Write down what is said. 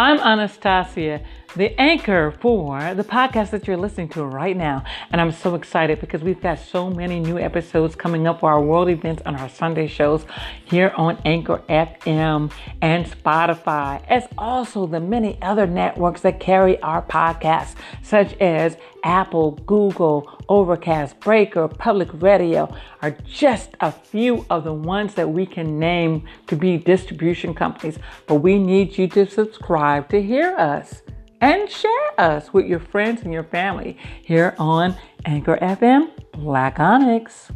I'm Anastasia, the anchor for the podcast that you're listening to right now. And I'm so excited because we've got so many new episodes coming up for our world events and our Sunday shows here on Anchor FM and Spotify, as also the many other networks that carry our podcast, such as Apple, Google, Overcast, Breaker, Public Radio are just a few of the ones that we can name to be distribution companies. But we need you to subscribe to hear us and share us with your friends and your family here on Anchor FM Black Onyx.